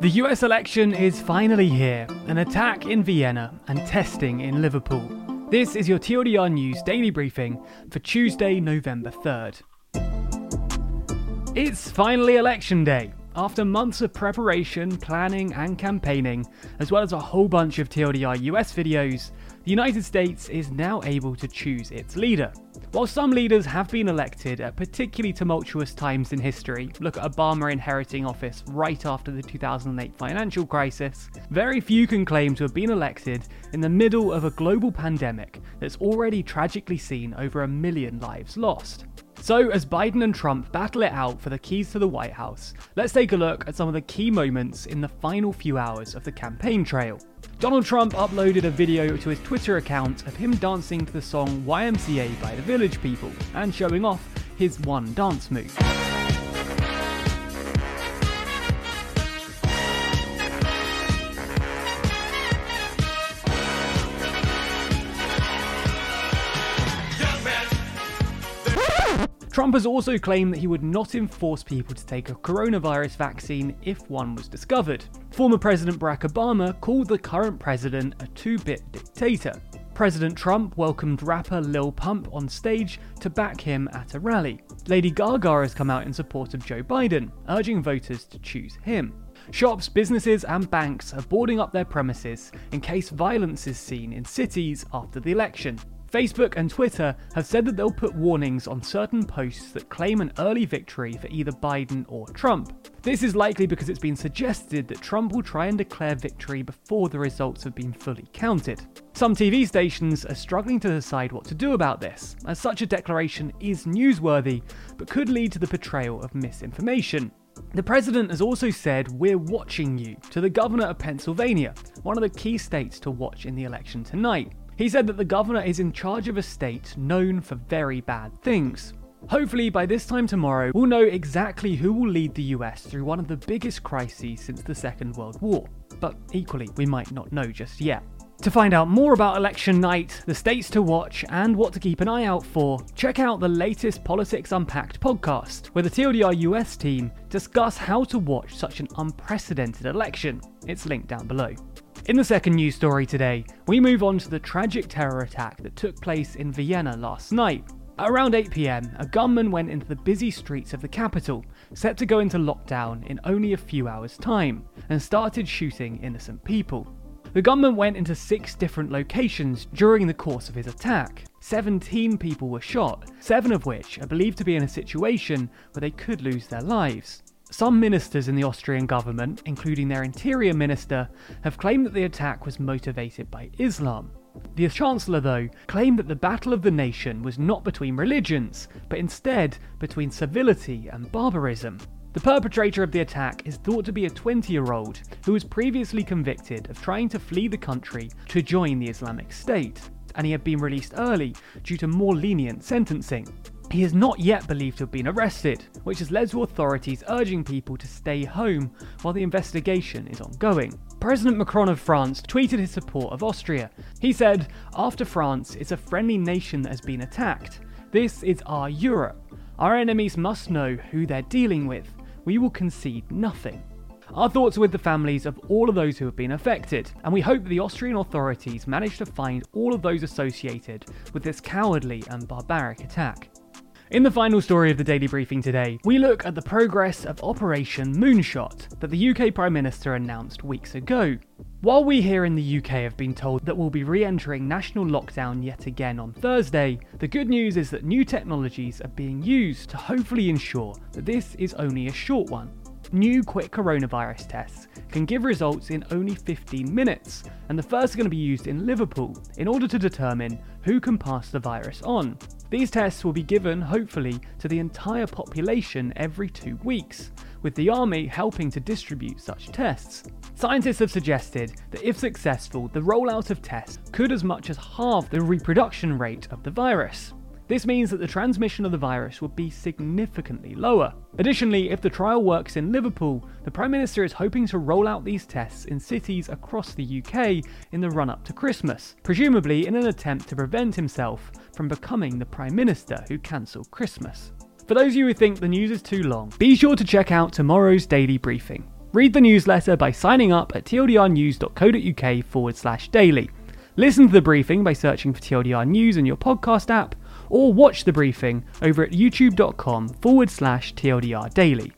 The US election is finally here an attack in Vienna and testing in Liverpool. This is your TLDR News daily briefing for Tuesday, November 3rd. It's finally election day. After months of preparation, planning, and campaigning, as well as a whole bunch of TLDR US videos, the United States is now able to choose its leader. While some leaders have been elected at particularly tumultuous times in history, look at Obama inheriting office right after the 2008 financial crisis, very few can claim to have been elected in the middle of a global pandemic that's already tragically seen over a million lives lost. So, as Biden and Trump battle it out for the keys to the White House, let's take a look at some of the key moments in the final few hours of the campaign trail. Donald Trump uploaded a video to his Twitter account of him dancing to the song YMCA by the Village People and showing off his one dance move. Trump has also claimed that he would not enforce people to take a coronavirus vaccine if one was discovered. Former President Barack Obama called the current president a two bit dictator. President Trump welcomed rapper Lil Pump on stage to back him at a rally. Lady Gaga has come out in support of Joe Biden, urging voters to choose him. Shops, businesses, and banks are boarding up their premises in case violence is seen in cities after the election. Facebook and Twitter have said that they'll put warnings on certain posts that claim an early victory for either Biden or Trump. This is likely because it's been suggested that Trump will try and declare victory before the results have been fully counted. Some TV stations are struggling to decide what to do about this, as such a declaration is newsworthy but could lead to the portrayal of misinformation. The president has also said, We're watching you, to the governor of Pennsylvania, one of the key states to watch in the election tonight. He said that the governor is in charge of a state known for very bad things. Hopefully, by this time tomorrow, we'll know exactly who will lead the US through one of the biggest crises since the Second World War. But equally, we might not know just yet. To find out more about election night, the states to watch, and what to keep an eye out for, check out the latest Politics Unpacked podcast, where the TLDR US team discuss how to watch such an unprecedented election. It's linked down below. In the second news story today, we move on to the tragic terror attack that took place in Vienna last night. Around 8pm, a gunman went into the busy streets of the capital, set to go into lockdown in only a few hours' time, and started shooting innocent people. The gunman went into six different locations during the course of his attack. 17 people were shot, seven of which are believed to be in a situation where they could lose their lives. Some ministers in the Austrian government, including their interior minister, have claimed that the attack was motivated by Islam. The Chancellor, though, claimed that the battle of the nation was not between religions, but instead between civility and barbarism. The perpetrator of the attack is thought to be a 20 year old who was previously convicted of trying to flee the country to join the Islamic State, and he had been released early due to more lenient sentencing. He is not yet believed to have been arrested, which has led to authorities urging people to stay home while the investigation is ongoing. President Macron of France tweeted his support of Austria. He said, After France it's a friendly nation that has been attacked. This is our Europe. Our enemies must know who they're dealing with. We will concede nothing. Our thoughts are with the families of all of those who have been affected, and we hope that the Austrian authorities manage to find all of those associated with this cowardly and barbaric attack. In the final story of the daily briefing today, we look at the progress of Operation Moonshot that the UK Prime Minister announced weeks ago. While we here in the UK have been told that we'll be re entering national lockdown yet again on Thursday, the good news is that new technologies are being used to hopefully ensure that this is only a short one. New quick coronavirus tests can give results in only 15 minutes, and the first are going to be used in Liverpool in order to determine who can pass the virus on. These tests will be given, hopefully, to the entire population every two weeks, with the army helping to distribute such tests. Scientists have suggested that if successful, the rollout of tests could as much as halve the reproduction rate of the virus. This means that the transmission of the virus would be significantly lower. Additionally, if the trial works in Liverpool, the Prime Minister is hoping to roll out these tests in cities across the UK in the run up to Christmas, presumably in an attempt to prevent himself from becoming the Prime Minister who cancelled Christmas. For those of you who think the news is too long, be sure to check out tomorrow's daily briefing. Read the newsletter by signing up at tldrnews.co.uk forward slash daily. Listen to the briefing by searching for TLDR News in your podcast app or watch the briefing over at youtube.com forward slash TLDR Daily.